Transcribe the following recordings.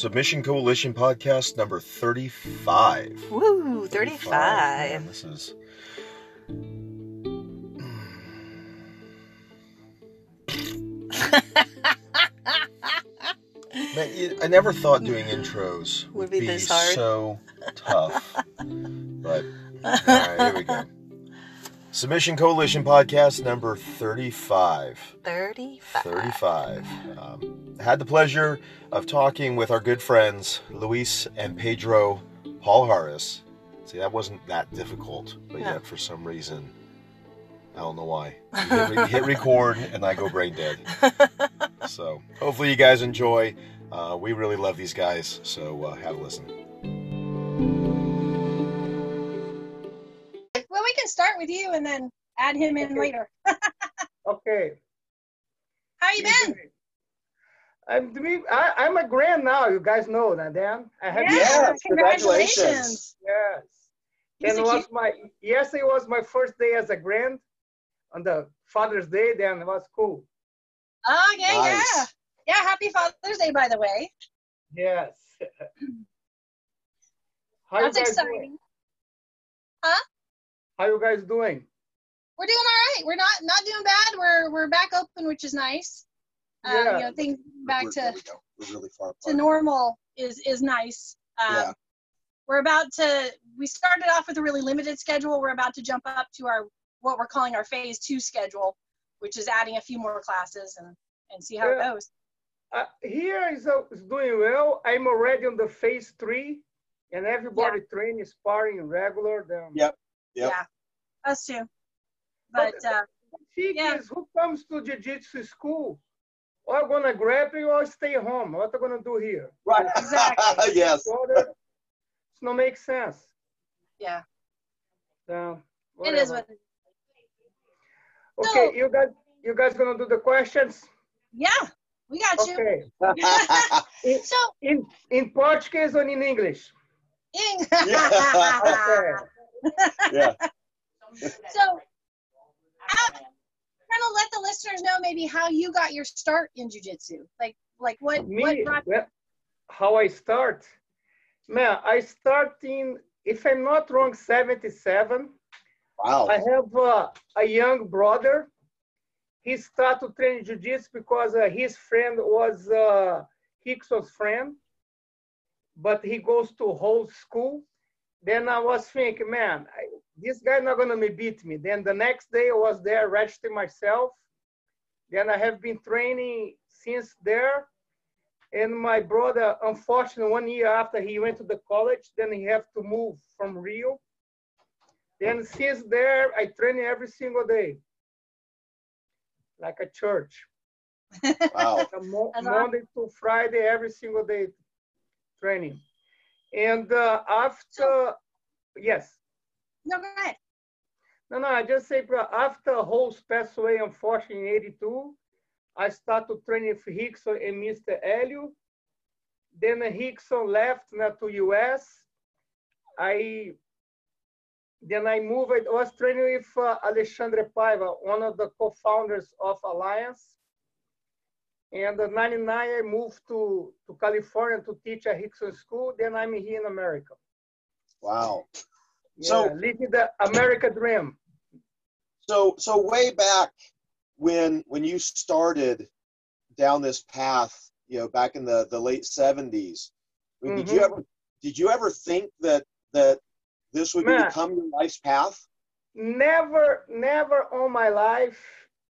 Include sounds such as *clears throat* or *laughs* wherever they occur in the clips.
Submission Coalition podcast number 35. Woo, 35. Man, this is. *laughs* Man, I never thought doing intros Would be this hard. so tough. but, alright, here we go. Submission Coalition podcast number 35. 35. 35. Um, had the pleasure of talking with our good friends Luis and Pedro Paul Harris. See, that wasn't that difficult, but No. yet for some reason, I don't know why. Hit, re- hit record and I go brain dead. *laughs* So hopefully you guys enjoy. Uh, we really love these guys, so uh, have a listen. Well, we can start with you and then add him in Okay. later. *laughs* Okay. How you been? I'm doing. I, I'm a grand now. You guys know that, Dan. I have. Yeah, Yes, congratulations. congratulations. Yes. He's And it was cute- my yesterday was my first day as a grand on the Father's Day. Then it was cool. Oh, yeah, yeah. Nice. Yeah, happy Father's Day, by the way. Yes. *laughs* How That's you guys exciting. doing? How you guys doing? We're doing all right. We're not not doing bad. We're we're back open, which is nice. Um, Yeah. You know, things back We're- to there we go. We're really far to normal is is nice. Um, Yeah. We're about to. We started off with a really limited schedule. We're about to jump up to our what we're calling our phase two schedule, which is adding a few more classes and and see how Yeah. it goes. Uh, here is, uh, is doing well. I'm already on the phase three, and everybody training, sparring regular. Then Yep. Yep. Yeah, us too. But uh, Thing Yeah. is, who comes to jiu-jitsu school? Or gonna grab you or stay home? What are gonna do here? Right. Exactly. *laughs* yes. So It's no make sense. yeah, So, it is whatever. what. Okay, So- you guys, you guys gonna do the questions? Yeah, we got you. Okay. *laughs* So, In in Portuguese or in English? Ing. *laughs* Okay. yeah. so, kind of let the listeners know maybe how you got your start in jujitsu. Like, like what what brought well, how I start? Man, I start in, if I'm not wrong, 77. Wow. I have uh, a young brother. He started training jiu-jitsu because uh, his friend was uh, Rickson's friend, but he goes to Rolls school. Then I was thinking, man, I, this guy not gonna beat me. Then the next day I was there registering myself. Then I have been training since there. And my brother, unfortunately, one year after he went to the college, then he have to move from Rio. Then since there, I train every single day, like a church. *laughs* Wow. Mo- Monday to Friday, every single day training. And uh, after, yes, no, go ahead. no, no, I just say, bro, after Rolls passed away, unfortunately, in 82, I started training with Rickson and Mr. Helio. Then Rickson left now to US. I then I moved. I was training with uh, Alexandre Paiva, one of the co-founders of Alliance. And in 99, I moved to, to California to teach at Rickson School. Then I'm here in America. Wow. Yeah, So- living the America dream. So so way back when when you started down this path, you know, back in the the late seventies, I mean, did you Mhm. ever did you ever think that that this would Man. become your life's path? never never on my life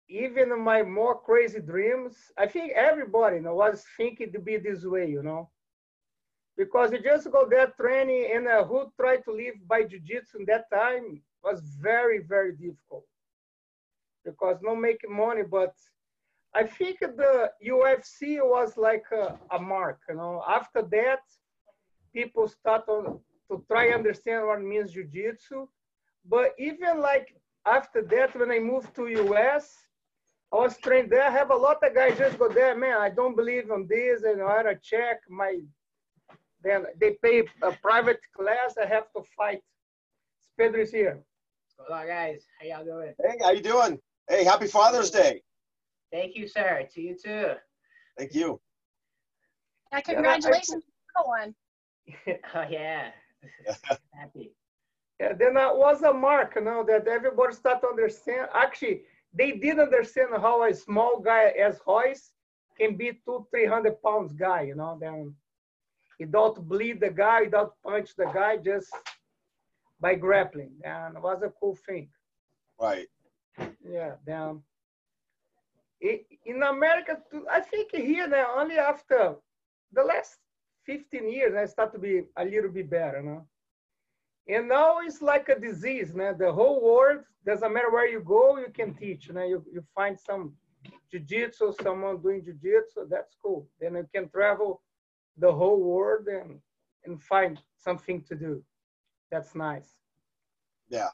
even in my more crazy dreams i think everybody you know, was thinking to be this way you know because you just go there training and uh, who tried to live by jiu-jitsu in that time was very very difficult because no making money but i think the ufc was like a, a mark you know after that people start on, to try understand what means jiu-jitsu but even like after that, when I moved to US, I was trained there. I have a lot of guys just go there, man. I don't believe on this, and I had to check my. Then they pay a private class. I have to fight. Pedro is here. What's going on, guys? How y'all doing? Hey, how you doing? Hey, happy Father's Day. Thank you, sir. To you too. Thank you. Yeah, congratulations one. *laughs* oh yeah. *laughs* Happy. Yeah, then that was a mark, you know, that everybody start to understand. Actually, they didn't understand how a small guy as Royce can be two, three hundred pounds guy, you know. Then without bleed the guy, don't punch the guy, just by grappling, and it was a cool thing. Right. Yeah, then i- in America, too, I think here now only after the last 15 years, I start to be a little bit better, you know. And now it's like a disease, man. The whole world, doesn't matter where you go, you can teach. You know, you, you find some jiu-jitsu, someone doing jiu-jitsu, that's cool. Then you can travel the whole world and, and find something to do. That's nice. Yeah.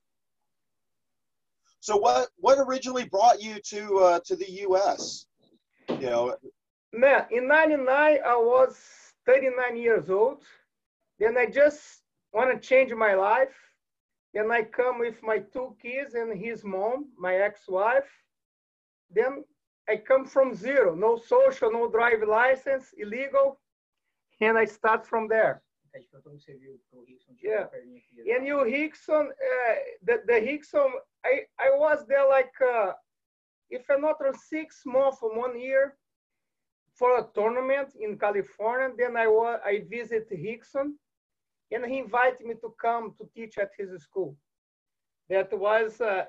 So what what originally brought you to uh, to the U.S.? You know, Man, in 99, I was 39 years old. Then I just want to change my life. Then I come with my two kids and his mom, my ex-wife. Then I come from zero, no social, no drive license, illegal. And I start from there. Tá escutando você viu que o Rickson tinha Yeah. uma perninha aqui. And you Rickson, uh, the, the Rickson, I, I was there like, uh, if I'm not wrong, six months or one year for a tournament in California. Then I was, I visit Rickson and he invited me to come to teach at his school. That was uh,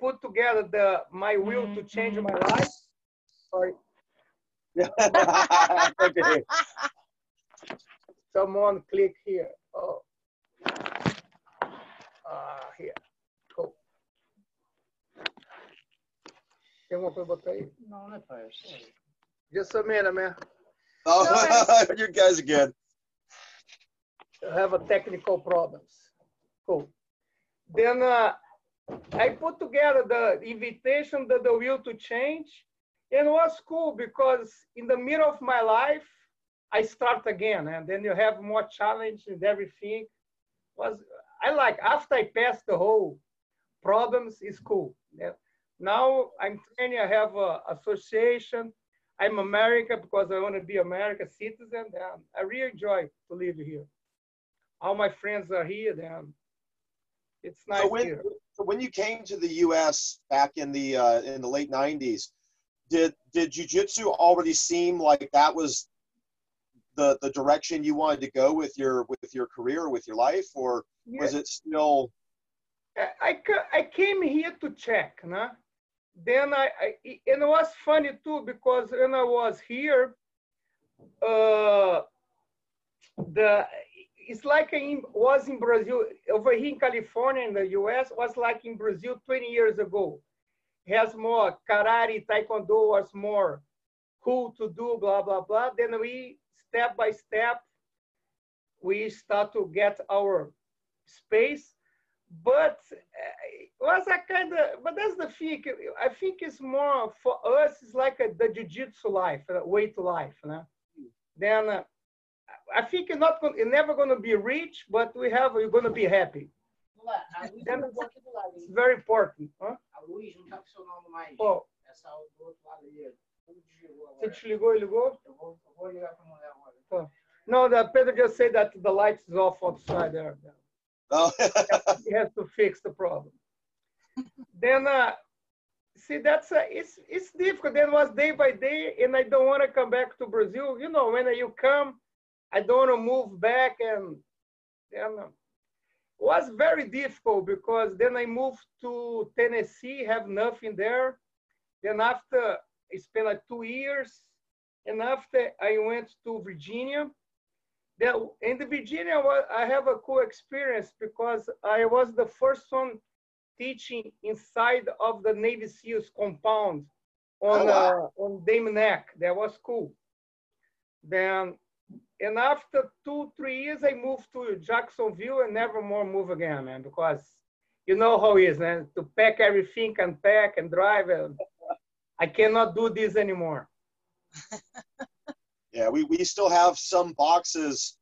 put together the my will to change my life. Sorry, *laughs* okay. Someone click here. Oh, ah, here. Cool. Tem alguma coisa pra botar aí? Não, né, pai? Just a minute, man. Oh, *laughs* you guys again. I have a technical problems. Cool. Then uh, I put together the invitation, the, the will to change, and it was cool because in the middle of my life, I start again, and then you have more challenge and everything. Was I like after I passed the whole problems is cool. Yeah. Now I'm training. I have a association. I'm American because I want to be American citizen. And I really enjoy to live here. All my friends are here. Then it's nice So when here. so when you came to the U.S. back in the uh, in the late '90s, did did jujitsu already seem like that was the the direction you wanted to go with your with your career with your life, or was it still? I, I came here to check, no? Then I, I and it was funny too because when I was here, uh, the it's like in was in Brazil over here in California in the U.S. was like in Brazil 20 years ago. Has more karate, taekwondo was more cool to do, blah blah blah. Then we step by step we start to get our space but uh, it was a kind of but that's the thing i think it's more for us it's like a, the jiu-jitsu life a way to life then uh, i think it's not going it's never going to be rich but we have we're going to be happy Vamos lá, a Luiz Then- jogou aqui do lado, it's very important huh? A Luiz não tá com seu nome mais. oh Essa do outro lado ali. Tudo desligou você desligou e ligou Eu vou, eu vou ligar pra mulher agora. No the pedro just said that the light is off outside there Oh, *laughs* he has to fix the problem. then uh, see that's uh, it's it's difficult. Then was day by day, and I don't want to come back to Brazil. You know, when you come, I don't want to move back, and then uh, was very difficult because then I moved to Tennessee, have nothing there. Then after I spent like two years, and after I went to Virginia. Then in the Virginia, I have a cool experience because I was the first one teaching inside of the Navy SEALs compound on Oh, wow. uh, on Dam Neck. That was cool. Then, and after two three years, I moved to Jacksonville and never more move again, man, because you know how it is, man. To pack everything, and pack and drive, and I cannot do this anymore. Yeah, we we still have some boxes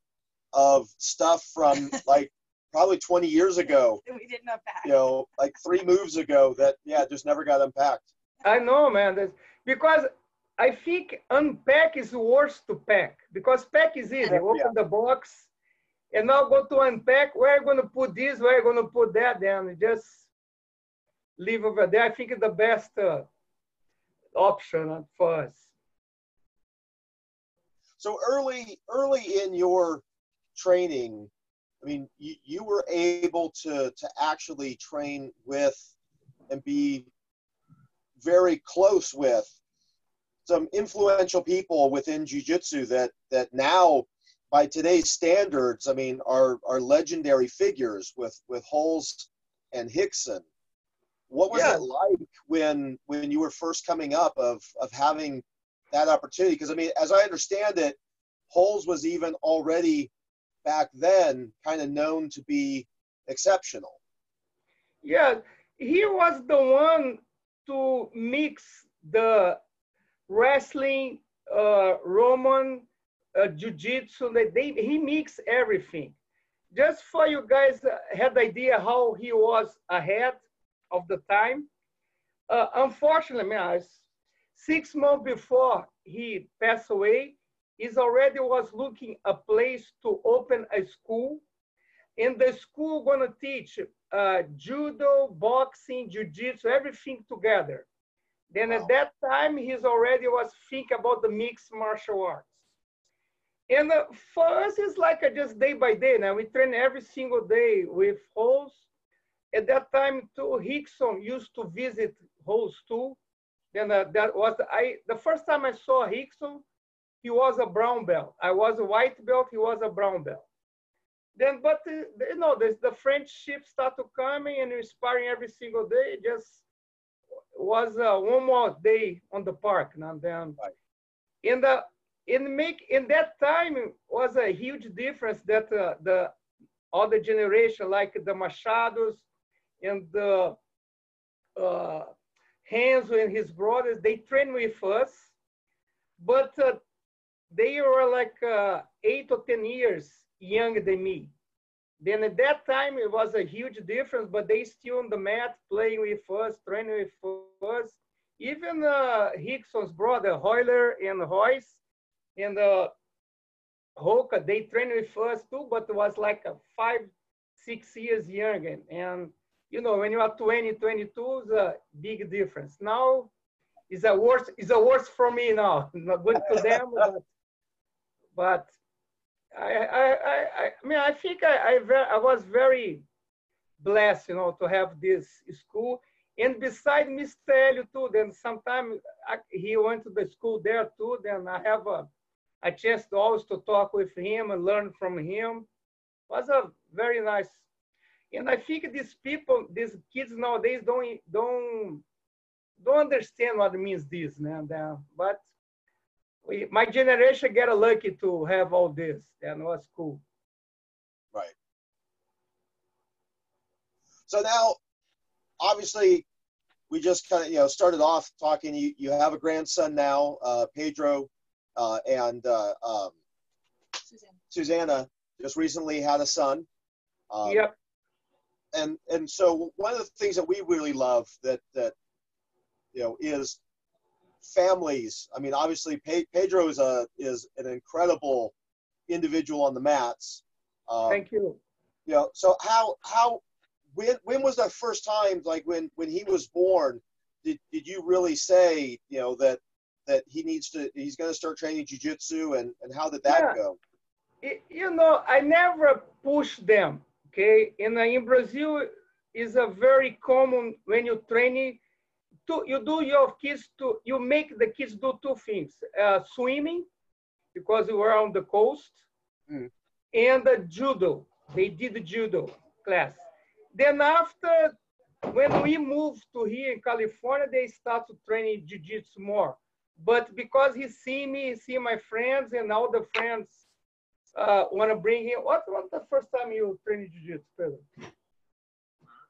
of stuff from *laughs* like probably 20 years ago. We didn't unpack. You know, like three moves ago that yeah just never got unpacked. I know, man. That's, because I think unpack is worse to pack because pack is easy. Yeah. Open the box and now go to unpack. Where are going to put this? Where are going to put that? Then just leave over there. I think it's the best uh, option for us. So early, early in your training, I mean, you, you were able to to actually train with and be very close with some influential people within jiu-jitsu that that now by today's standards i mean are are legendary figures with with Rolls and Rickson what was Yeah. it like when when you were first coming up of of having that opportunity because i mean as i understand it Rolls was even already back then kind of known to be exceptional Yeah, he was the one to mix the wrestling, uh, Roman, uh, jiu-jitsu. They, he mixed everything. Just for you guys uh, had idea how he was ahead of the time. Uh, unfortunately, man, six months before he passed away, he's already was looking a place to open a school. And the school, gonna teach uh, judo, boxing, jiu-jitsu, everything together. Then Wow. at that time, he's already was thinking about the mixed martial arts. And uh, for us, it's like a just day by day. Now we train every single day with Rolls. At that time, too, Rickson used to visit Rolls too. Then uh, that was I. The first time I saw Rickson, he was a brown belt. I was a white belt. He was a brown belt. Then, but uh, you know, the, the friendship started coming and inspiring every single day. It just was uh, one more day on the park. And then, Right. in the in make in that time was a huge difference that uh, the other generation like the Machados and the uh, Renzo and his brothers they trained with us, but uh, they were like uh, eight or ten years younger than me. Then at that time it was a huge difference, but they still on the mat playing with us, training with us. Even uh, Rickson's brother Royler and Royce and uh, Hoka, they trained with us too, but it was like five, six years younger. And you know, when you are 20, 22, it's a big difference. Now it's a worse, it's a worse for me now. *laughs* Not good to them, but, but I, I, I, I mean, I think I, I, I was very blessed, you know, to have this school. And beside Mr. Helio too, then sometimes he went to the school there too. Then I have a, a chance to always to talk with him and learn from him. Was a very nice. And I think these people, these kids nowadays don't don't don't understand what it means this, man. Then, but we, my generation get lucky to have all this, and it was cool. Right. So now, obviously, we just kind of you know started off talking. You you have a grandson now, uh, Pedro, uh, and uh, um, Suzanne. Susanna just recently had a son. Um, yep. And and so one of the things that we really love that that you know is families. I mean, obviously, Pe- Pedro is a is an incredible individual on the mats. Um, Thank you. you know, so how how when when was the first time like when when he was born? Did did you really say you know that that he needs to he's going to start training jujitsu and and how did that Yeah. go? You know, I never push them. Okay, And uh, in Brazil is a very common when you training. To, you do your kids to you make the kids do two things: uh, swimming, because we were on the coast, Mm. and uh, judo. They did judo class. Then after, when we moved to here in California, they start to training jiu-jitsu more. But because he see me, he see my friends, and all the friends uh, want to bring him. What was the first time you trained jiu-jitsu, Pedro?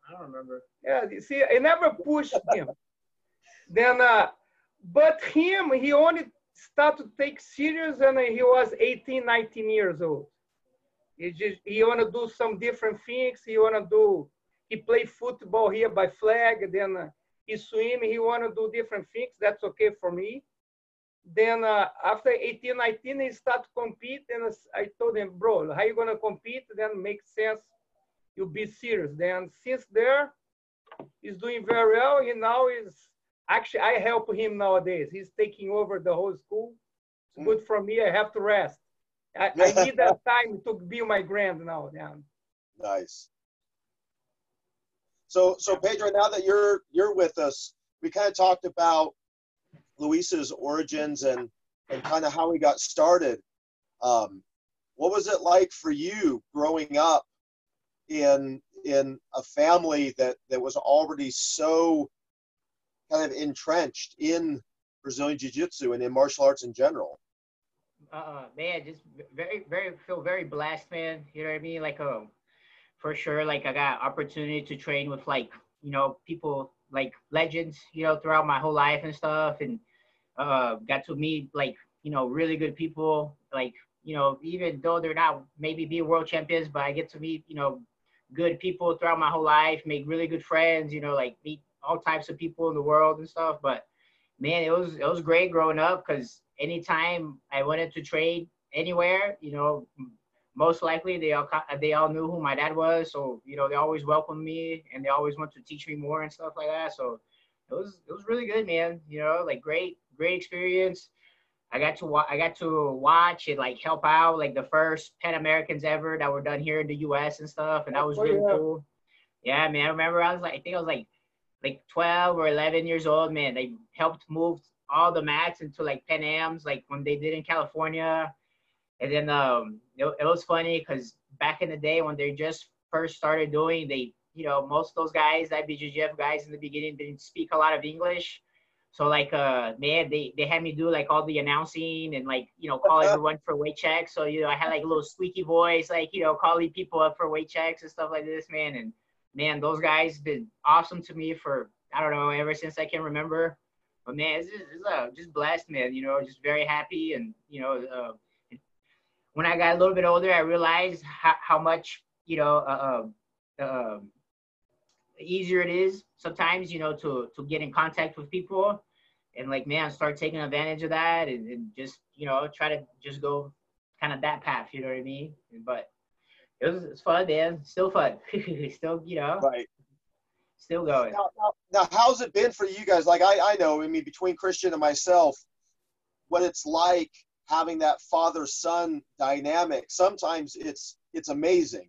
I don't remember. Yeah, you see, I never pushed him. *laughs* then, uh, but him, he only started to take serious when he was 18, 19 years old. He just he want to do some different things. He want to do. He play football here by flag. Then uh, he swim. He want to do different things. That's okay for me. Then uh, after 18, 19, he start to compete, and I told him, bro, how you gonna compete? Then makes sense. You be serious. Then since there, he's doing very well. He now is actually I help him nowadays. He's taking over the whole school. It's good for me. I have to rest. I, I *laughs* need that time to be my grand now. Then. Nice. So, so Pedro, now that you're you're with us, we kind of talked about Luis's origins and and kind of how he got started. Um, what was it like for you growing up in in a family that that was already so kind of entrenched in Brazilian Jiu-Jitsu and in martial arts in general? Uh, man, just very, very feel very blessed, man. You know what I mean? Like, um, for sure, like I got opportunity to train with like you know people like legends, you know, throughout my whole life and stuff, and uh, got to meet like you know really good people, like you know even though they're not maybe be world champions, but I get to meet you know good people throughout my whole life, make really good friends, you know, like meet all types of people in the world and stuff. But man, it was it was great growing up because anytime I wanted to trade anywhere, you know, most likely they all they all knew who my dad was, so you know they always welcomed me and they always want to teach me more and stuff like that. So it was it was really good, man. You know, like great great experience. I got to wa- I got to watch and like help out like the first Pan Americans ever that were done here in the U.S. and stuff, and that was really cool. Yeah, man. I remember I was like I think I was like like 12 or 11 years old. Man, they helped move all the mats into like Pan Ams, like when they did in California. And then um, it, it was funny because back in the day when they just first started doing, they, you know, most of those guys, IBJJF guys in the beginning didn't speak a lot of English. So like, uh, man, they, they had me do like all the announcing and like, you know, call *laughs* everyone for weight checks. So, you know, I had like a little squeaky voice, like, you know, calling people up for weight checks and stuff like this, man. And man, those guys been awesome to me for, I don't know, ever since I can remember. But man, it's just, it's, uh, just blessed, man, you know, just very happy. And, you know, uh, when I got a little bit older, I realized how, how much, you know, uh, uh, uh, easier it is sometimes, you know, to, to get in contact with people and like, man, start taking advantage of that and, and just, you know, try to just go kind of that path, you know what I mean? But it was it's fun, man. Still fun. *laughs* Still, you know, Right. still going. Now, now, now, how's it been for you guys? Like, I, I know, I mean, between Christian and myself, what it's like having that father-son dynamic. Sometimes it's it's amazing.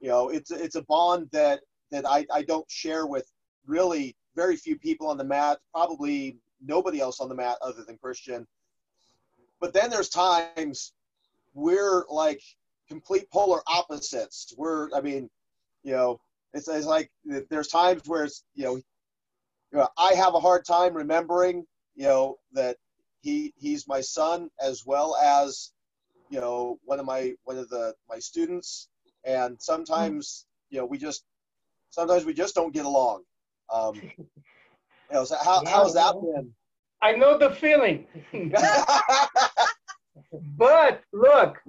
You know, it's it's a bond that that I, I don't share with really very few people on the mat, probably nobody else on the mat other than Christian. But then there's times we're like complete polar opposites. We're, I mean, you know, it's, it's like there's times where it's, you know, I have a hard time remembering, you know, that he he's my son as well as, you know, one of my one of the my students, and sometimes, you know, we just sometimes we just don't get along. Um, you know, so how how's that been? I know the feeling. *laughs* but look,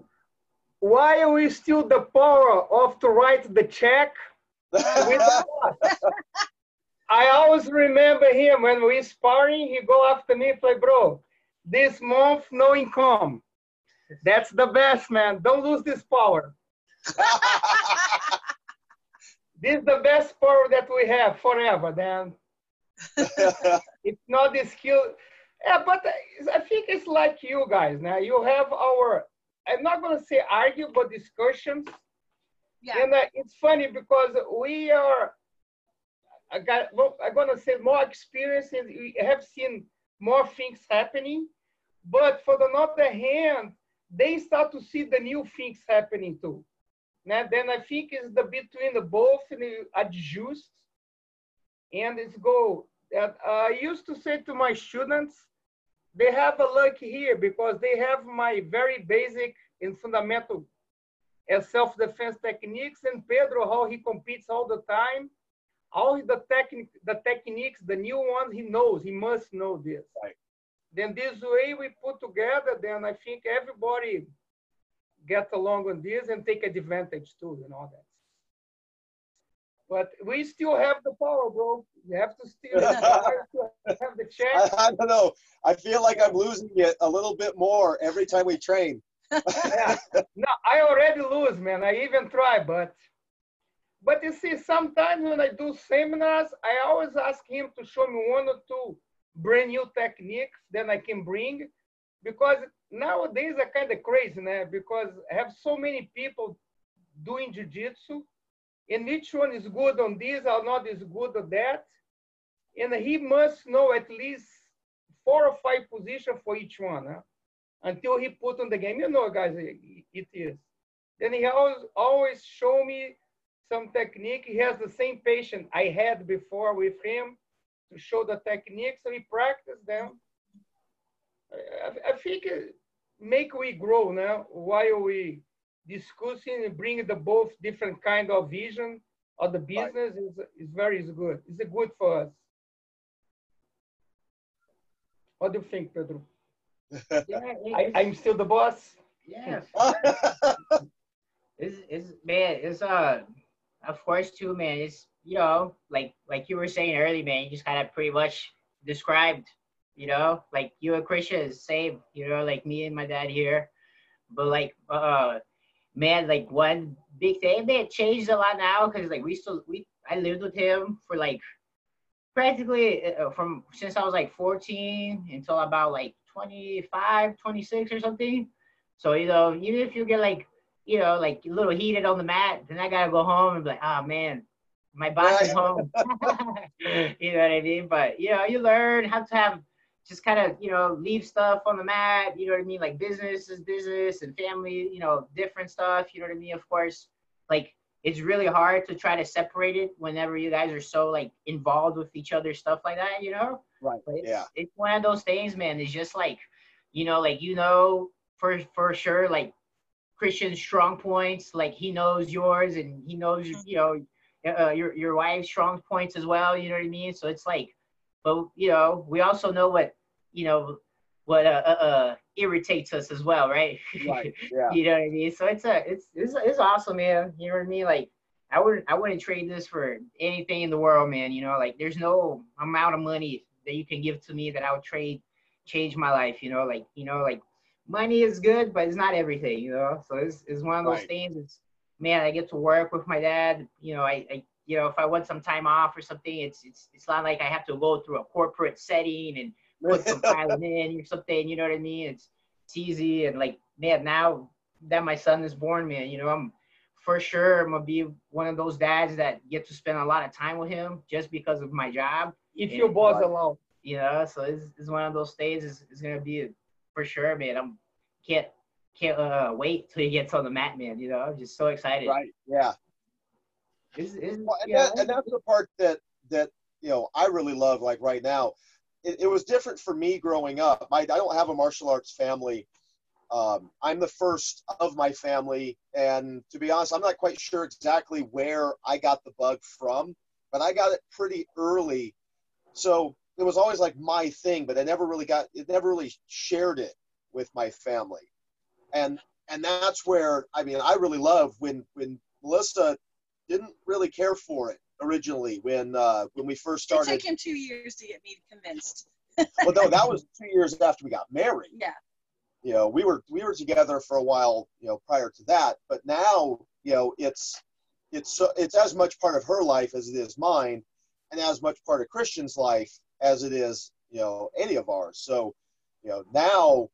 why are we still the power of to write the check? *laughs* I always remember him when we sparring, he go after me like, bro, this month no income. That's the best, man. Don't lose this power. *laughs* This is the best power that we have forever, Dan. *laughs* it's not the skill. Yeah, but I think it's like you guys now. You have our, I'm not going to say argue, but discussions. Yeah. And uh, it's funny because we are, I got, well, I'm going to say more experience and we have seen more things happening. But for the other hand, they start to see the new things happening too. Now, then I think it's the between the both and adjust and it's go. And I used to say to my students, they have a luck here because they have my very basic and fundamental uh, self-defense techniques and Pedro, how he competes all the time. All the technique, the techniques, the new ones he knows, he must know this. Right. Then this way we put together, then I think everybody get along on this and take advantage too and all that. But we still have the power, bro. You have to still *laughs* have the check. I, I don't know. I feel like I'm losing it a little bit more every time we train. *laughs* yeah. No, I already lose, man. I even try, but but you see, sometimes when I do seminars, I always ask him to show me one or two brand new techniques that I can bring, because nowadays are kind of crazy, man. Because I have so many people doing jiu-jitsu, and each one is good on this or not is good on that, and he must know at least four or five positions for each one. Huh? until he put on the game. You know, guys, it is. Then he always always show me some technique. He has the same patient I had before with him to show the technique, so he practiced them. I, I think make we grow now while we discussing and bring the both different kind of vision of the business right. is is very is good. It's good for us. What do you think, Pedro? *laughs* yeah, I, I'm still the boss. Yeah. *laughs* it's, it's man, it's uh of course too, man. It's you know, like like you were saying earlier, man, you just kind of pretty much described, you know, like you and Christian is same, you know, like me and my dad here. But like uh man, like one big thing, man, changed a lot now because like we still we I lived with him for like practically uh, from since I was like 14 until about like 25, 26 or something. So, you know, even if you get like, you know, like a little heated on the mat, then I gotta go home and be like, oh man, my boss is home. *laughs* *laughs* you know what I mean? But you know, you learn how to have just kind of, you know, leave stuff on the mat, you know what I mean? Like business is business and family, you know, different stuff, you know what I mean? Of course, like it's really hard to try to separate it whenever you guys are so like involved with each other, stuff like that, you know? Right. But it's, yeah. It's one of those things, man. It's just like, you know, like you know for for sure, like Christian's strong points, like he knows yours, and he knows you know uh, your your wife's strong points as well. You know what I mean? So it's like, but you know, we also know what you know what uh, uh, uh irritates us as well, right? Right. *laughs* Yeah. you know what I mean? So it's a it's it's it's awesome, man. You know what I mean? Like I wouldn't I wouldn't trade this for anything in the world, man. You know, like there's no amount of money that you can give to me that I would trade change my life, you know, like you know, like money is good, but it's not everything, you know. So it's it's one of those Right. things. It's man, I get to work with my dad. You know, I, I you know, if I want some time off or something, it's it's it's not like I have to go through a corporate setting and put some *laughs* filing in or something. You know what I mean? It's it's easy and like man, now that my son is born, man, you know, I'm for sure I'm gonna be one of those dads that get to spend a lot of time with him just because of my job. If Yeah, your boss right. allow. You know, so it's, it's one of those days. It's, it's gonna be for sure, man. I'm can't can't uh, wait till he gets on the mat, man. You know, I'm just so excited. right. Yeah. It's, it's, Well, and, that, and that's the part that that you know I really love. Like right now, it, it was different for me growing up. I, I don't have a martial arts family. Um, I'm the first of my family, and to be honest, I'm not quite sure exactly where I got the bug from, but I got it pretty early. So it was always like my thing, but I never really got it. Never really shared it with my family, and and that's where I mean I really love when when Melissa didn't really care for it originally when uh, when we first started. It took him two years to get me convinced. *laughs* well, no, that was *laughs* two years after we got married. Yeah. You know, we were we were together for a while. You know, prior to that, but now you know it's it's so, it's as much part of her life as it is mine, and as much part of Christian's life as it is you know any of ours. So you know now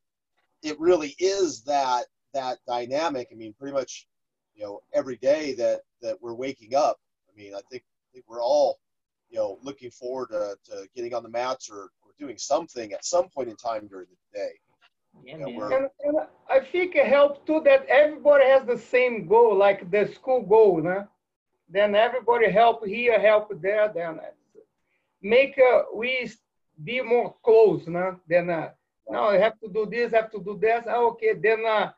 it really is that that dynamic. I mean, pretty much you know every day that that we're waking up. I mean, I think I think we're all you know looking forward to, to getting on the mats or, or doing something at some point in time during the day. yeah, yeah, man. And, and I think it helps too that everybody has the same goal, like the school goal, nah? Then everybody help here, help there, then make uh, we be more close, nah? Then uh, now I have to do this, I have to do this. Ah, Okay, then uh,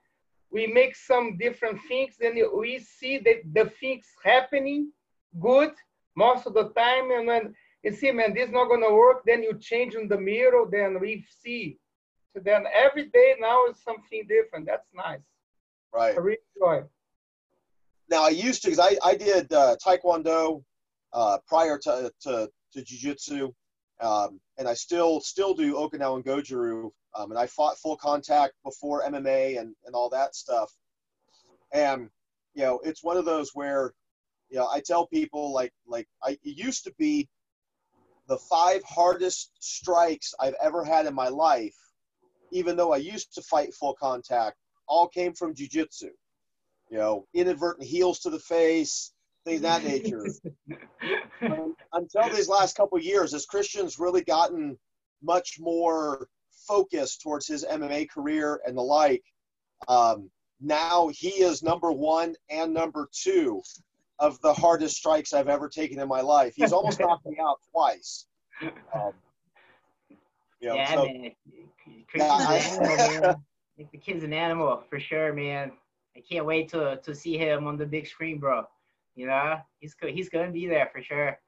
we make some different things, then we see that the things happening good most of the time, and when you see, man, this is not gonna work, then you change in the mirror, then we see. So then every day now is something different. That's nice. Right. I really enjoy. Now I used to because I, I did uh, Taekwondo uh, prior to to, to Jiu-Jitsu, um, and I still still do Okinawan and Goju-Ryu. Um, and I fought full contact before MMA and, and all that stuff. And you know, it's one of those where you know I tell people like like I it used to be the five hardest strikes I've ever had in my life, even though I used to fight full contact, all came from jujitsu. You know, inadvertent heels to the face, things of that nature. *laughs* Until these last couple of years, as Christian's really gotten much more focused towards his MMA career and the like, um, now he is number one and number two of the hardest strikes I've ever taken in my life. He's almost *laughs* knocked me out twice. Um, you know, yeah, so- man. Christian's an animal, man. *laughs* Like, the kid's an animal for sure, man. I can't wait to to see him on the big screen, bro. You know, he's he's gonna be there for sure.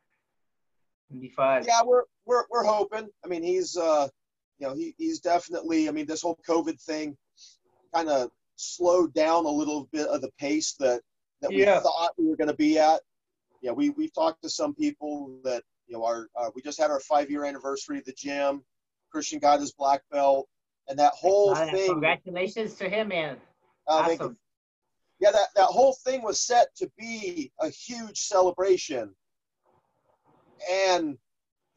It'll be fun. yeah, we're we're we're hoping. I mean, he's uh, you know, he he's definitely. I mean, this whole COVID thing kind of slowed down a little bit of the pace that that we Yeah. thought we were going to be at. Yeah, we we've talked to some people that you know our uh, we just had our five year anniversary of the gym. Christian got his black belt, and that whole thing. Congratulations to him, man. uh, thank you. awesome. yeah, that, that whole thing was set to be a huge celebration. And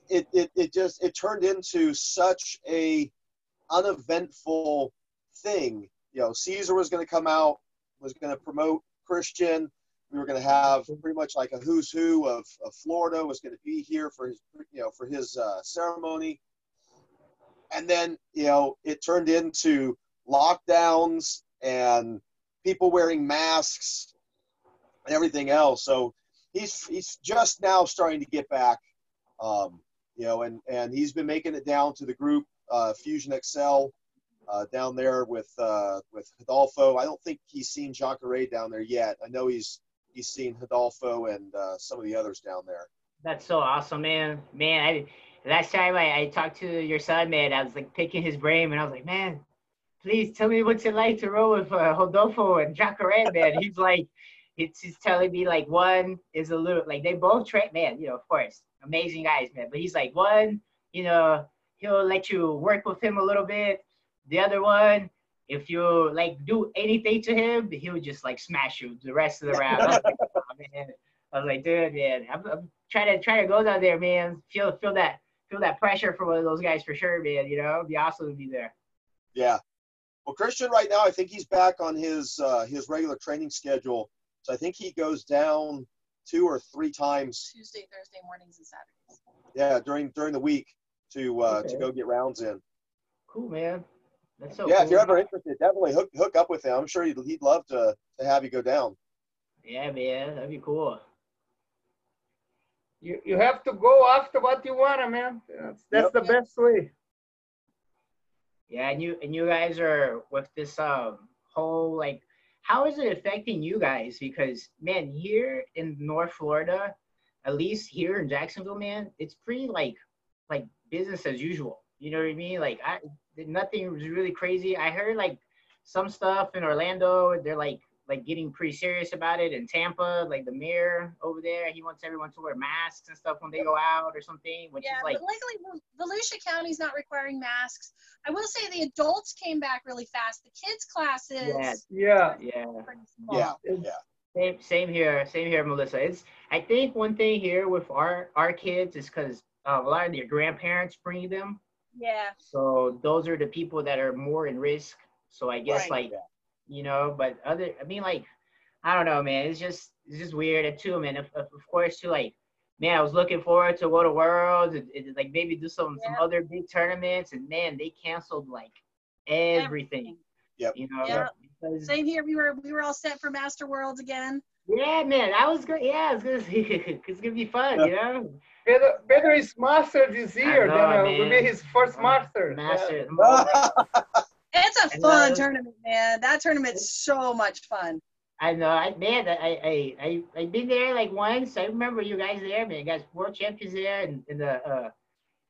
it, it, it just it turned into such a uneventful thing. You know, Caesar was gonna come out, was gonna promote Christian. We were gonna have pretty much like a who's who of, of Florida was gonna be here for his you know for his uh, ceremony. And then, you know, it turned into lockdowns and people wearing masks and everything else. So he's he's just now starting to get back, um, you know, and and he's been making it down to the group uh, Fusion X-Cel uh, down there with uh, with Hidalgo. I don't think he's seen Jacare down there yet. I know he's he's seen Hidalgo and uh, some of the others down there. That's so awesome, man. Man, I last time I, I talked to your son, man, I was like picking his brain, and I was like, man, please tell me what's it like to roll with uh, Rodolfo and Jacare, man. He's like, it's he's telling me like one is a little like they both train, man. You know, of course, amazing guys, man. But he's like one, you know, he'll let you work with him a little bit. The other one, if you like do anything to him, he'll just like smash you the rest of the round. I was like, "Oh. *laughs* I was like, dude, man, I'm, I'm trying to try to go down there, man. Feel feel that feel that pressure for one of those guys for sure, man. You know, It'd be awesome to be there. Yeah. Well, Christian, right now, I think he's back on his uh, his regular training schedule. So I think he goes down two or three times, Tuesday, Thursday mornings, and Saturdays. yeah, during during the week to uh, to go get rounds in. Cool, man. That's so yeah, cool. if you're ever interested, definitely hook hook up with him. I'm sure he'd, he'd love to to have you go down. Yeah, man, that'd be cool. You, you have to go after what you want, man. That's, that's the best way. Yeah, and you and you guys are with this um whole like how is it affecting you guys? Because man, here in North Florida, at least here in Jacksonville, man, it's pretty like like business as usual. You know what I mean? Like I nothing was really crazy. I heard like some stuff in Orlando, they're like like getting pretty serious about it. In Tampa, like the mayor over there, he wants everyone to wear masks and stuff when they go out or something, which Yeah, is like but luckily Vel- Volusia County's not requiring masks. I will say the adults came back really fast. The kids classes yeah, Yeah. yeah. are pretty small. Yeah, yeah, Same, same here, same here, Melissa. It's I think one thing here with our our kids is because uh, a lot of their grandparents bring them, Yeah. so those are the people that are more in risk. So I guess Right. like, you know, but other, I mean like, I don't know, man. It's just it's just weird and too, man. Of, of of course, too, like, man, I was looking forward to go to Worlds and, and, like maybe do some some other big tournaments, and man, they canceled like everything. Yep. You know, Yep. because- Same here. We were we were all set for Master Worlds again. yeah, man, that was good. Yeah, it's gonna *laughs* it's gonna be fun, you know. Pedro, Pedro is master this year. know, then uh, man. will be his first master. Master. *laughs* It's a I fun know. tournament, man. That tournament's so much fun. I know. I man, I I I I've been there like once. I remember you guys there, man. You guys world champions there, and, and the uh,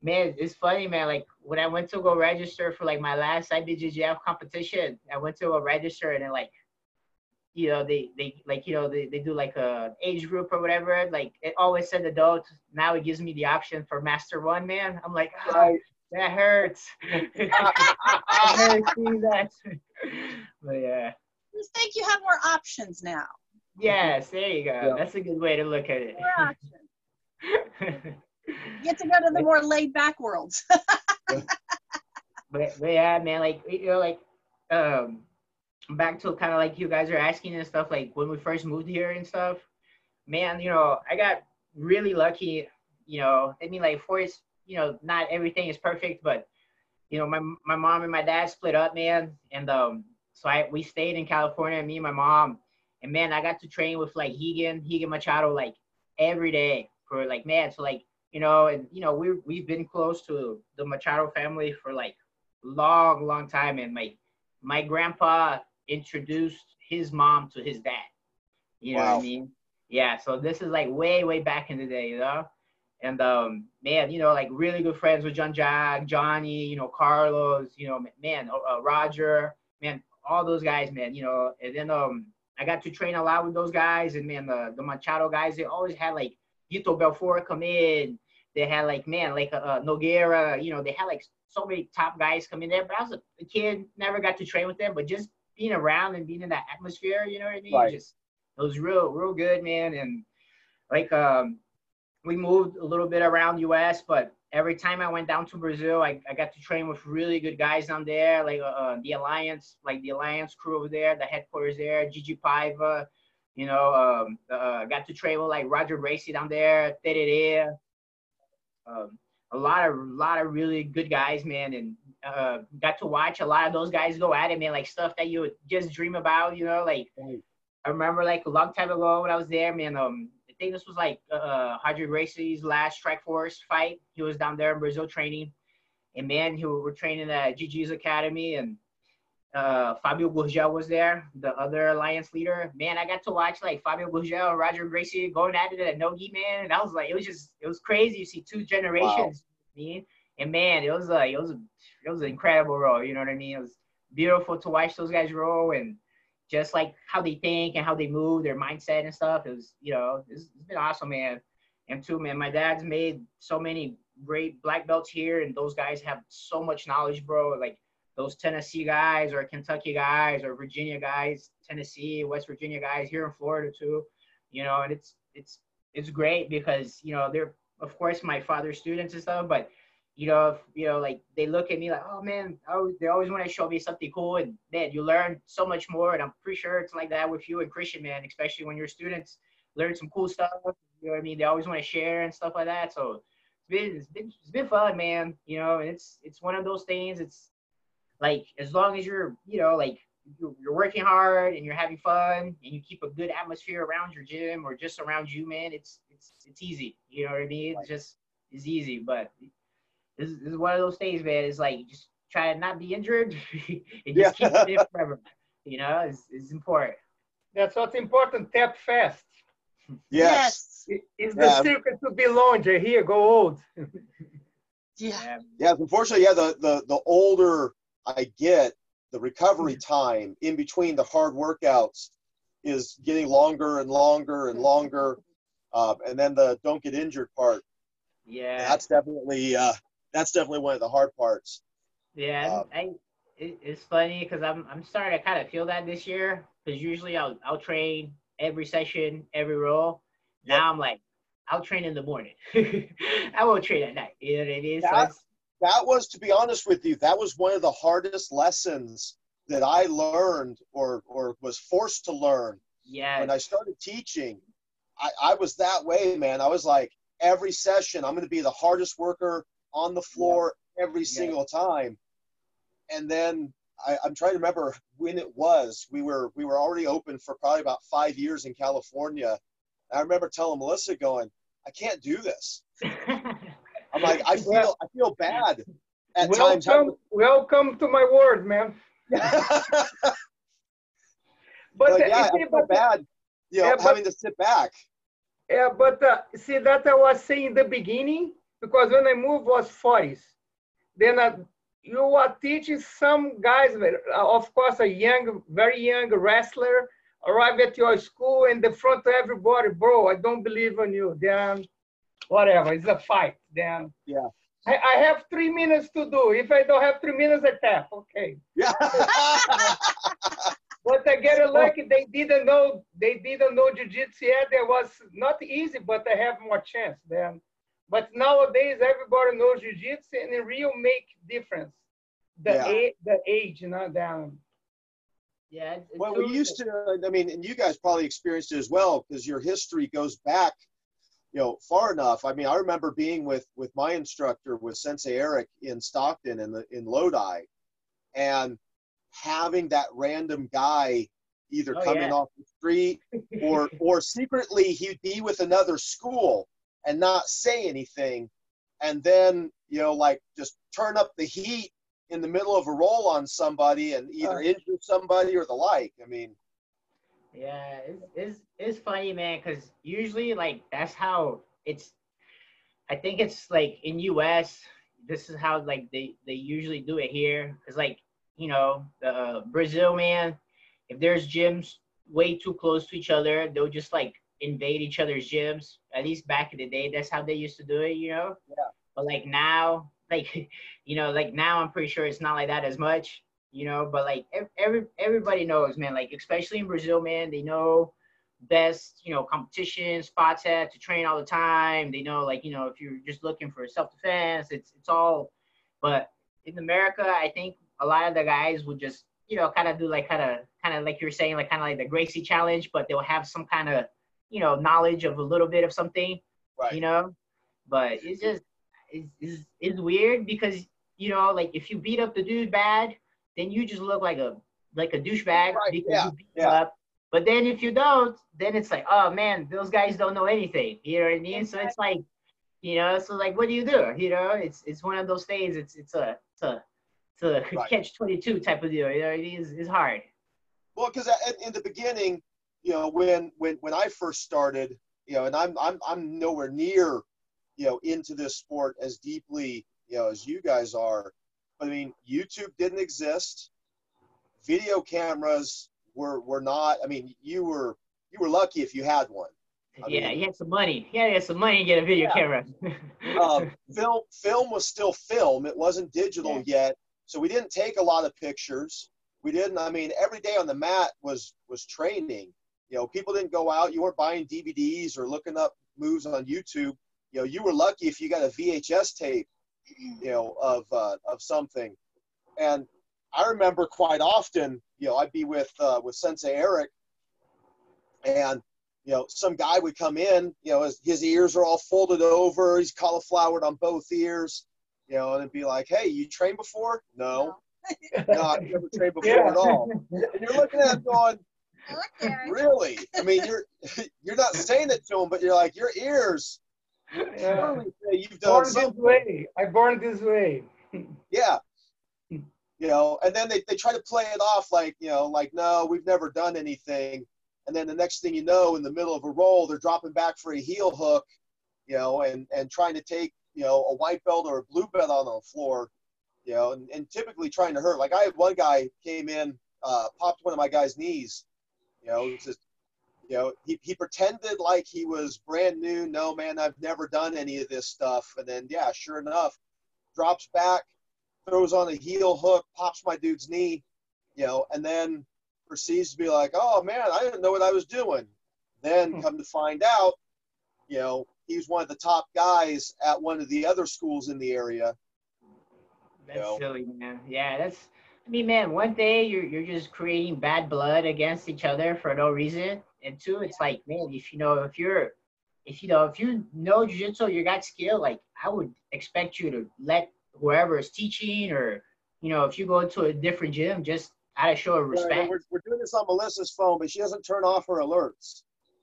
man, it's funny, man. Like when I went to go register for like my last IBJJF competition, I went to go register, and then like you know, they they like you know they, they do like a age group or whatever. Like it always said adult. Now it gives me the option for master one. Man, I'm like, ah, Right. That hurts. *laughs* I hurt seeing that. but yeah. Just think you have more options now. Yes, there you go. Yeah. That's a good way to look at it. More options. *laughs* You get to go to the more laid back worlds. *laughs* but, but yeah, man, like you know, like um, back to kind of like you guys are asking and stuff, like when we first moved here and stuff. Man, you know, I got really lucky. You know, I mean, like for it's, you know, not everything is perfect, but you know, my my mom and my dad split up, man, and um, so I we stayed in California, me and my mom, and man, I got to train with like Rigan, Rigan Machado, like every day for like man, so like you know, and you know, we we've been close to the Machado family for like long, long time, and my my grandpa introduced his mom to his dad. You know what I mean? Yeah. So this is like way, way back in the day, you know. And um, man, you know, like really good friends with Jean Jacques, Johnny, you know, Carlos, you know, man, uh, Roger, man, all those guys, man, you know. And then um, I got to train a lot with those guys, and man, the the Machado guys, they always had like Vitor Belfort come in. They had like man, like uh, uh, Nogueira, you know, they had like so many top guys come in there. But I was a, a kid, never got to train with them, but just being around and being in that atmosphere, you know what I mean? Right. Just it was real, real good, man. And like um, we moved a little bit around US, but every time I went down to Brazil, I, I got to train with really good guys down there, like uh, uh, the Alliance, like the Alliance crew over there, the headquarters there, Gigi Paiva, you know, um, uh, got to train with like Roger Gracie down there, Tererê, um, a lot of lot of really good guys, man, and uh, got to watch a lot of those guys go at it, man, like stuff that you would just dream about, you know, like I remember like a long time ago when I was there, man. Um, think this was like uh, Roger Gracie's last Strike Force fight. He was down there in Brazil training, and man, he were training at GG's academy, and uh, Fabio Gurgel was there, the other alliance leader. Man, I got to watch like Fabio Gurgel and Roger Gracie going at it at Nogi, man, and I was like, it was just, it was crazy. You see two generations, man, and man, it was like, it was, it was an incredible role. You know what I mean? It was beautiful to watch those guys roll and just like how they think and how they move, their mindset and stuff. It was, you know, it's, it's been awesome, man. And too, man, my dad's made so many great black belts here, and those guys have so much knowledge, bro. Like those Tennessee guys or Kentucky guys or Virginia guys, Tennessee, West Virginia guys here in Florida too. You know, and it's it's it's great because you know they're of course my father's students and stuff, but you know, if, you know, like they look at me like, oh man, they always want to show me something cool, and man, you learn so much more. And I'm pretty sure it's like that with you and Christian, man, especially when your students learn some cool stuff. You know what I mean? They always want to share and stuff like that. So it's been it's been it's been fun, man. You know, and it's it's one of those things. It's like as long as you're, you know, like you're, you're working hard and you're having fun and you keep a good atmosphere around your gym or just around you, man, it's it's it's easy. You know what I mean? It's just it's easy, but this, is- this is one of those things, man. It's like you just try to not be injured *laughs* and just keep it in forever. You know, it's, it's important. That's what's important. Tap fast. Yes. It- It's the Yeah. secret to be longer. Here, go old. *laughs* Yeah. Yeah. Yeah, unfortunately, yeah, the, the, the older I get, the recovery time in between the hard workouts is getting longer and longer and longer. Uh, and then the don't get injured part, Yeah. that's definitely, uh, that's definitely one of the hard parts. Yeah, Um, I, it, it's funny because I'm I'm starting to kind of feel that this year because usually I'll I'll train every session, every roll. Now I'm like, I'll train in the morning. *laughs* I won't train at night. You know what I mean? That- it's- That was, to be honest with you, that was one of the hardest lessons that I learned or, or was forced to learn yeah, when I started teaching, I, I was that way, man. I was like, every session, I'm going to be the hardest worker on the floor every single time. And then I, I'm trying to remember when it was. We were we were already open for probably about five years in California. I remember telling Melissa, going, I can't do this. I'm like, I *laughs* feel I feel bad at times. Welcome, welcome to my world, man. *laughs* But like, uh, yeah, I feel but, bad, you know, Yeah, but- having to sit back. yeah, but uh, see that I was saying in the beginning because when I moved was 40s. Then uh, you are teaching some guys, uh, of course, a young, very young wrestler arrive at your school in the front of everybody, bro, I don't believe in you. Then whatever, it's a fight. Then Yeah. I, I have three minutes to do. If I don't have three minutes, I tap. Okay. Yeah. But I get lucky. They didn't know. They didn't know jiu-jitsu yet. It was not easy, but I have more chance then. But nowadays, everybody knows jiu-jitsu, and it real make difference. The Yeah. a, the age, not know, down. Yeah. it's- it's well, we really- used to. I mean, and you guys probably experienced it as well because your history goes back, you know, far enough. I mean, I remember being with with my instructor with Sensei Eric in Stockton in the in Lodi, and having that random guy either Oh, coming yeah. off the street or or secretly he'd be with another school and not say anything and then you know like just turn up the heat in the middle of a roll on somebody and either Uh. injure somebody or the like i mean Yeah, it's it's, it's funny, man, because usually like that's how it's. I think it's like in U.S. This is how like they they usually do it here, because like you know the uh, Brazil man, if there's gyms way too close to each other, they'll just like invade each other's gyms. At least back in the day, that's how they used to do it, you know. Yeah. But like now, *laughs* like you know, like now I'm pretty sure it's not like that as much you know but like every everybody knows man like especially in brazil man they know best you know competition spots at to train all the time they know like you know if you're just looking for self-defense it's it's all but in america i think a lot of the guys would just you know kind of do like kind of kind of like you're saying like kind of like the gracie challenge but they'll have some kind of you know knowledge of a little bit of something right. you know? But it's just it's, it's, it's weird because you know like if you beat up the dude bad then you just look like a like a douchebag Right, because yeah, you beat yeah. up. But then if you don't then it's like oh man those guys don't know anything you know what i mean? So it's like you know so like what do you do you know? It's it's one of those things it's it's a it's a it's a Right. catch 22 type of deal you know it is it's hard. Well, because in the beginning, you know, when when when I first started, you know, and I'm I'm I'm nowhere near, you know, into this sport as deeply, you know, as you guys are. But I mean, YouTube didn't exist. Video cameras were were not. I mean, you were you were lucky if you had one. I yeah mean- you had some money yeah you had some money to get a video Yeah. camera *laughs* um, film film was still film it wasn't digital yet so we didn't take a lot of pictures we didn't i mean every day on the mat was was training you know people didn't go out you weren't buying dvds or looking up moves on youtube you know you were lucky if you got a vhs tape you know of uh, of something and i remember quite often you know i'd be with uh, with sensei eric and you know, some guy would come in, you know, his, his ears are all folded over, he's cauliflowered on both ears, you know, and it'd be like, hey, you trained before? No. No, I've never trained *laughs* before Yeah. at all. And you're looking at him going, I look there. really? I mean, you're *laughs* you're not saying it to him, but you're like, your ears Yeah. Say you've done Born this way. I born this way. *laughs* Yeah. You know, and then they, they try to play it off like, you know, like, no, we've never done anything. And then the next thing you know, in the middle of a roll, they're dropping back for a heel hook, you know, and, and trying to take, you know, a white belt or a blue belt on the floor, you know, and, and typically trying to hurt. Like I had one guy came in, uh, popped one of my guy's knees, you know, he says, you know, he, he pretended like he was brand new. No, man, I've never done any of this stuff. And then, yeah, sure enough, drops back, throws on a heel hook, pops my dude's knee, you know, and then proceeds to be like, oh man, I didn't know what I was doing. Then Hmm. come to find out, you know, he was one of the top guys at one of the other schools in the area. That's know? silly, man. Yeah, that's. I mean, man, one day you're you're just creating bad blood against each other for no reason, and two, it's like, man, if you know, if you're, if you know, if you know jujitsu, you got skill, like I would expect you to let whoever is teaching, or you know, if you go to a different gym, just out of show of respect. We're, we're doing this on Melissa's phone, but she doesn't turn off her alerts.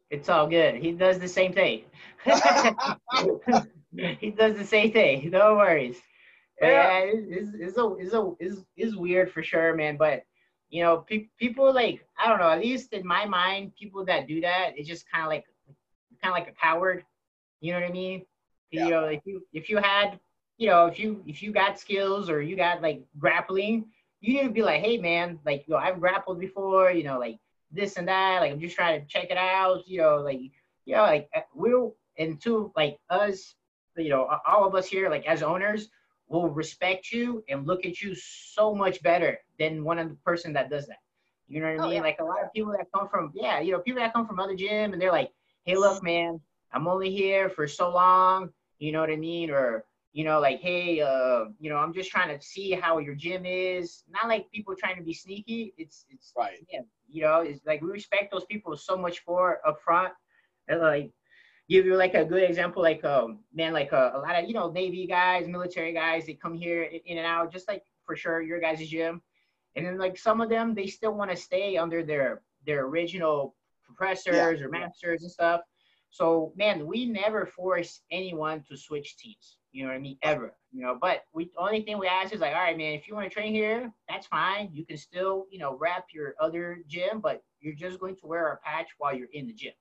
It's all good. He does the same thing. *laughs* *laughs* he does the same thing. No worries. Yeah. yeah, it's, it's, a, it's, a, it's, it's weird for sure, man. But, you know, pe- people like, I don't know, at least in my mind, people that do that, it's just kind of like, kind of like a coward. You know what I mean? Yeah. You know, if you, if you had, you know, if you, if you got skills or you got like grappling, you need to be like, hey man, like, yo, I've grappled before, you know, like, this and that. Like I'm just trying to check it out. You know, like you know, like uh, we'll and two like us, you know, all of us here, like as owners, will respect you and look at you so much better than one of the person that does that. You know what I Oh, mean? yeah. Like a lot of people that come from, yeah, you know, people that come from other gym and they're like, hey, look, man, I'm only here for so long. You know what I mean? Or, you know, like, hey, uh, you know, I'm just trying to see how your gym is. Not like people trying to be sneaky. It's, it's, Right. yeah, you know, it's like we respect those people so much more up front. And like, give you like a good example, like, um, man, like uh, a lot of, you know, Navy guys, military guys, they come here in and out, just like for sure your guys' gym. And then like some of them, they still want to stay under their their original professors or masters and stuff. So man, we never force anyone to switch teams. You know what I mean? Ever. You know, but we only thing we ask is like, all right, man, if you want to train here, that's fine. You can still, you know, wrap your other gym, but you're just going to wear a patch while you're in the gym.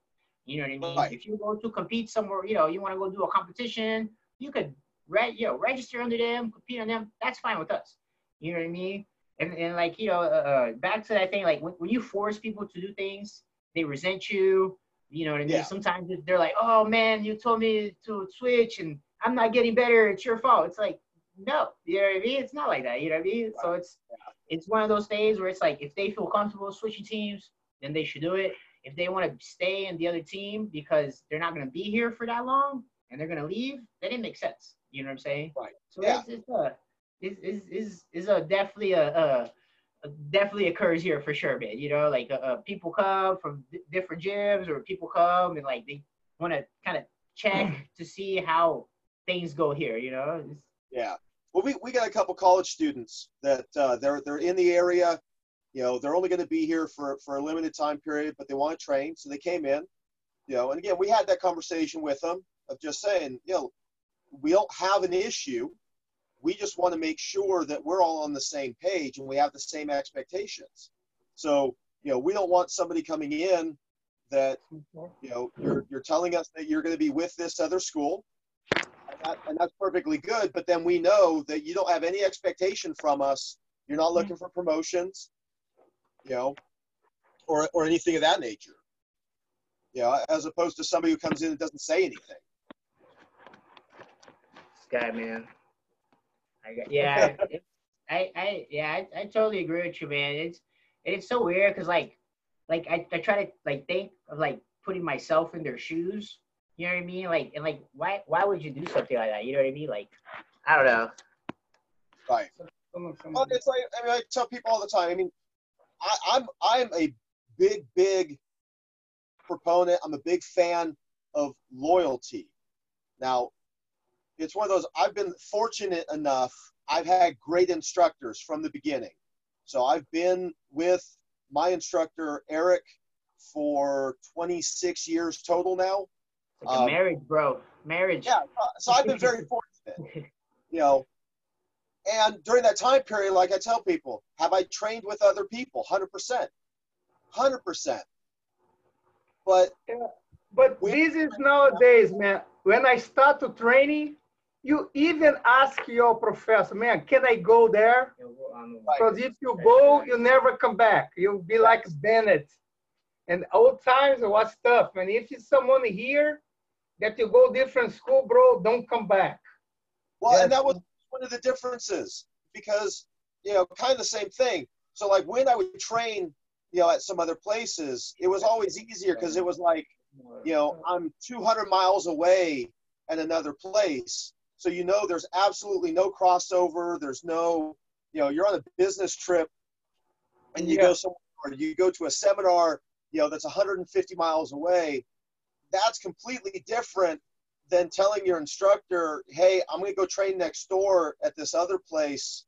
You know what I mean? Right. If you go to compete somewhere, you know, you want to go do a competition, you could re- you know, register under them, compete on them. That's fine with us. You know what I mean? And, and like, you know, uh, uh, back to that thing, like when, when you force people to do things, they resent you. You know what I mean? Yeah. Sometimes they're like, oh man, you told me to switch and I'm not getting better. It's your fault. It's like, no, you know what I mean? It's not like that. You know what I mean? So it's, it's one of those things where it's like, if they feel comfortable switching teams, then they should do it. If they want to stay in the other team because they're not going to be here for that long and they're going to leave, that then it makes sense. You know what I'm saying? Right. So Yeah. it's, it's a, is is is is a definitely a, a, a definitely occurs here for sure, man. You know, like uh, uh, people come from d- different gyms, or people come and like they want to kind of check *clears throat* to see how things go here. You know, It's- Yeah. Well, we, we got a couple college students that uh, they're they're in the area. You know, they're only going to be here for for a limited time period, but they want to train, so they came in. You know, and again, we had that conversation with them of just saying, you know, we don't have an issue. We just want to make sure that we're all on the same page and we have the same expectations. So, you know, we don't want somebody coming in that you know you're, you're telling us that you're going to be with this other school and, that, and that's perfectly good but then we know that you don't have any expectation from us you're not mm-hmm. looking for promotions you know or, or anything of that nature you know as opposed to somebody who comes in and doesn't say anything guy, man. I got, yeah, *laughs* it, I, I, yeah, I, I totally agree with you, man. It's, it's so weird because like, like I, I try to like think of like putting myself in their shoes. You know what I mean? Like, and like, why, why would you do something like that? You know what I mean? Like, I don't know. right Well, it's like I mean, I tell people all the time. I mean, I, I'm I'm a big big proponent. I'm a big fan of loyalty. Now, it's one of those. I've been fortunate enough. I've had great instructors from the beginning. So I've been with my instructor Eric for 26 years total now. It's like a Um, marriage, bro. Marriage. Yeah, so I've been very fortunate, *laughs* you know. And during that time period, like I tell people, have I trained with other people? Hundred percent, hundred percent. But But We- this is nowadays, man. When I start to training, you even ask your professor, man, can I go there? Because if you go, you never come back. You'll be like Bennett. And old times it was tough. And if it's someone here that you go different school, bro, don't come back. well, and that was the differences because you know, kind of the same thing. So like when I would train, you know, at some other places, it was always easier because it was like you know, I'm 200 miles away at another place. So, you know, there's absolutely no crossover. There's no, you know, you're on a business trip and you Yeah. go somewhere, or you go to a seminar, you know, that's 150 miles away. That's completely different than telling your instructor, hey, I'm going to go train next door at this other place.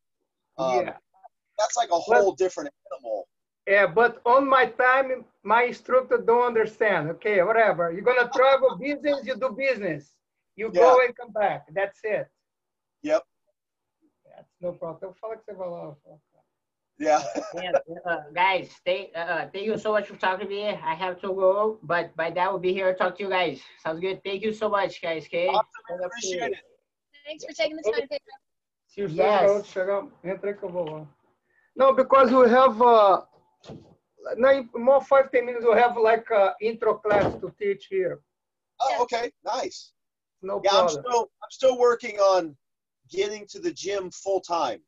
Um, yeah. That's like a whole different animal. Yeah, but on my time, my instructor don't understand. Okay, whatever. You're gonna travel business, you do business. You go and come back. That's it. Yep. That's no problem. Fala que você vai lá. Yeah. *laughs* Yeah, uh, guys, stay, uh, uh, thank you so much for talking to me. I have to go, but by that, we'll be here to talk to you guys. Sounds good. Thank you so much, guys. Okay. Awesome. Appreciate it. Thanks for taking the time, Pedro. Se os Yes. dois garotos chegar, entra que eu vou lá. No, because we have uh, now more five ten minutes. We'll have like a intro class to teach here. Oh, okay, nice. No Yeah, I'm problem. still I'm still working on getting to the gym full time.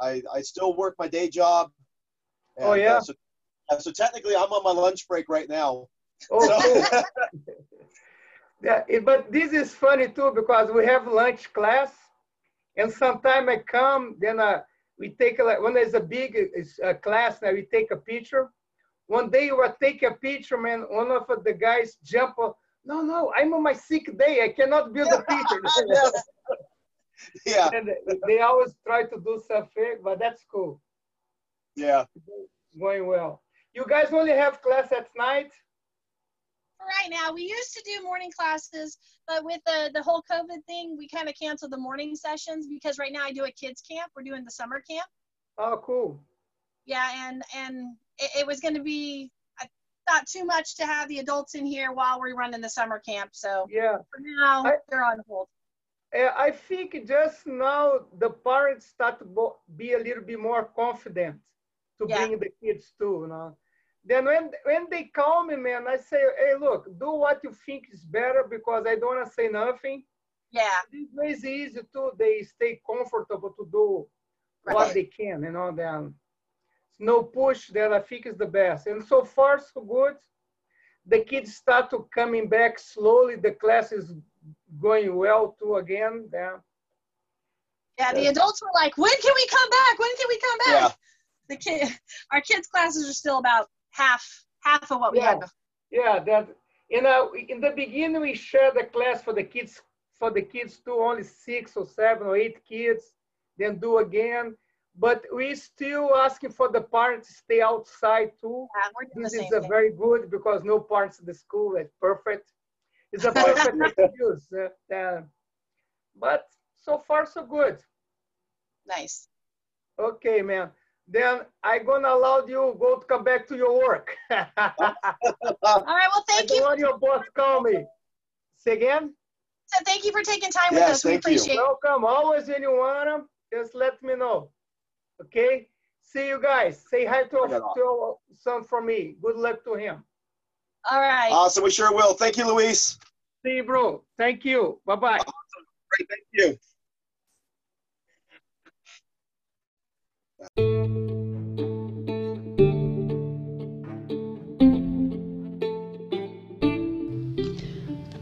I I still work my day job. Oh, and, uh, yeah? so, uh, so technically, I'm on my lunch break right now. Oh. So, *laughs* Yeah, but this is funny too because we have lunch class, and sometime I come, then uh, we take a, like when there's a big uh, class now we take a picture. One day we were take a picture, man. One of the guys jump. up, No, no, I'm on my sick day. I cannot build *laughs* a picture. Yes. *laughs* yeah, and they- they always try to do something, but that's cool. yeah. It's Going well. You guys only have class at night. For right now, we used to do morning classes, but with the, the whole COVID thing, we kind of canceled the morning sessions because right now I do a kids camp. We're doing the summer camp. Oh, cool. Yeah, and and it, it was going to be uh, I thought too much to have the adults in here while we're running the summer camp. So Yeah. for now, I- they're on hold. Uh, I think just now the parents start to be a little bit more confident to Yeah. bring the kids too, you know. Then when when they call me, man, I say, hey, look, do what you think is better because I don't want to say nothing. Yeah, This way is easy too. They stay comfortable to do what they can, you know. Then no push that I think is the best. And so far so good. The kids start to coming back slowly. The class is going well too again. Then yeah. The adults were like, "When can we come back? When can we come back?" Yeah. The kid, *laughs* our kids' classes are still about half half of what we Yeah. had before. Yeah, that you know, in the beginning we shared the class for the kids for the kids to only six or seven or eight kids, then do again. But we still asking for the parents to stay outside too. Yeah, we're doing This the is a thing. very good because no parents in the school. It's perfect. It's a perfect *laughs* excuse. uh, uh, but so far so good. Nice. Okay, man. Then I'm gonna allow you go to come back to your work. *laughs* All right. Well, thank I thank don't you. want your boss call me. Say again. So thank you for taking time with us. We thank you. appreciate it. Welcome. Always when you want them, just let me know. Okay? See you guys. Say hi to, Yeah. to your son for me. Good luck to him. All right. Awesome. We sure will. Thank you, Luis. See you, bro. Thank you. Bye bye. Awesome. Great. Thank you.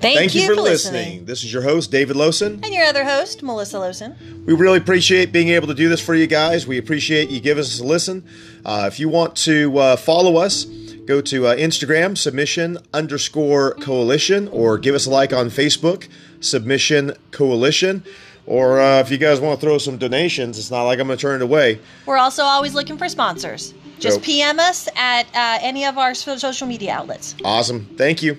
Thank, you, for listening. This is your host, David Lowson. And your other host, Melissa Lowson. We really appreciate being able to do this for you guys. We appreciate you giving us a listen. Uh, if you want to uh, follow us, go to uh, Instagram, submission underscore coalition, or give us a like on Facebook, submission coalition. Or uh, if you guys want to throw some donations, it's not like I'm going to turn it away. We're also always looking for sponsors. Just Dope. PM us at uh, any of our social media outlets. Awesome. Thank you.